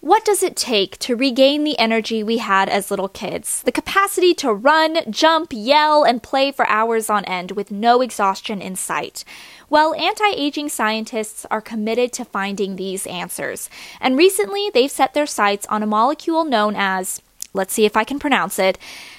What does it take to regain the energy we had as little kids? The capacity to run, jump, yell, and play for hours on end with no exhaustion in sight. Well, anti aging scientists are committed to finding these answers. And recently, they've set their sights on a molecule known as, let's see if I can pronounce it,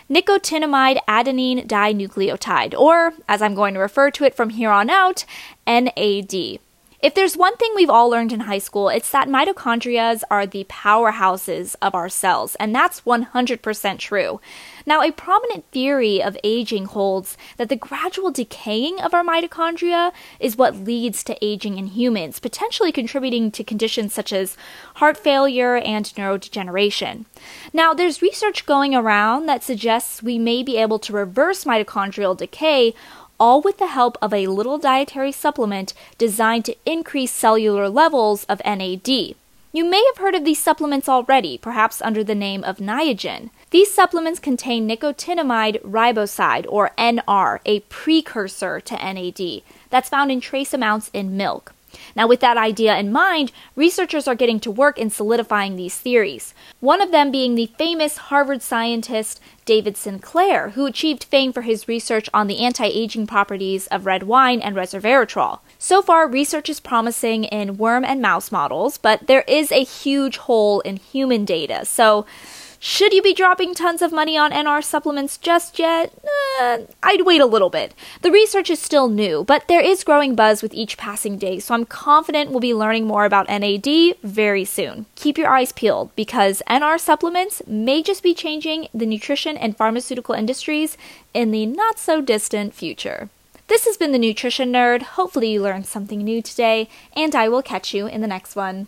nicotinamide adenine dinucleotide, or as I'm going to refer to it from here on out, NAD. If there's one thing we've all learned in high school, it's that mitochondria are the powerhouses of our cells, and that's 100% true. Now, a prominent theory of aging holds that the gradual decaying of our mitochondria is what leads to aging in humans, potentially contributing to conditions such as heart failure and neurodegeneration. Now, there's research going around that suggests we may be able to reverse mitochondrial decay all with the help of a little dietary supplement designed to increase cellular levels of NAD. You may have heard of these supplements already, perhaps under the name of Niagen. These supplements contain nicotinamide riboside, or NR, a precursor to NAD, that's found in trace amounts in milk. Now, with that idea in mind, researchers are getting to work in solidifying these theories. One of them being the famous Harvard scientist David Sinclair, who achieved fame for his research on the anti aging properties of red wine and resveratrol. So far, research is promising in worm and mouse models, but there is a huge hole in human data. So, should you be dropping tons of money on NR supplements just yet? Uh, I'd wait a little bit. The research is still new, but there is growing buzz with each passing day, so I'm confident we'll be learning more about NAD very soon. Keep your eyes peeled because NR supplements may just be changing the nutrition and pharmaceutical industries in the not so distant future. This has been the Nutrition Nerd. Hopefully, you learned something new today, and I will catch you in the next one.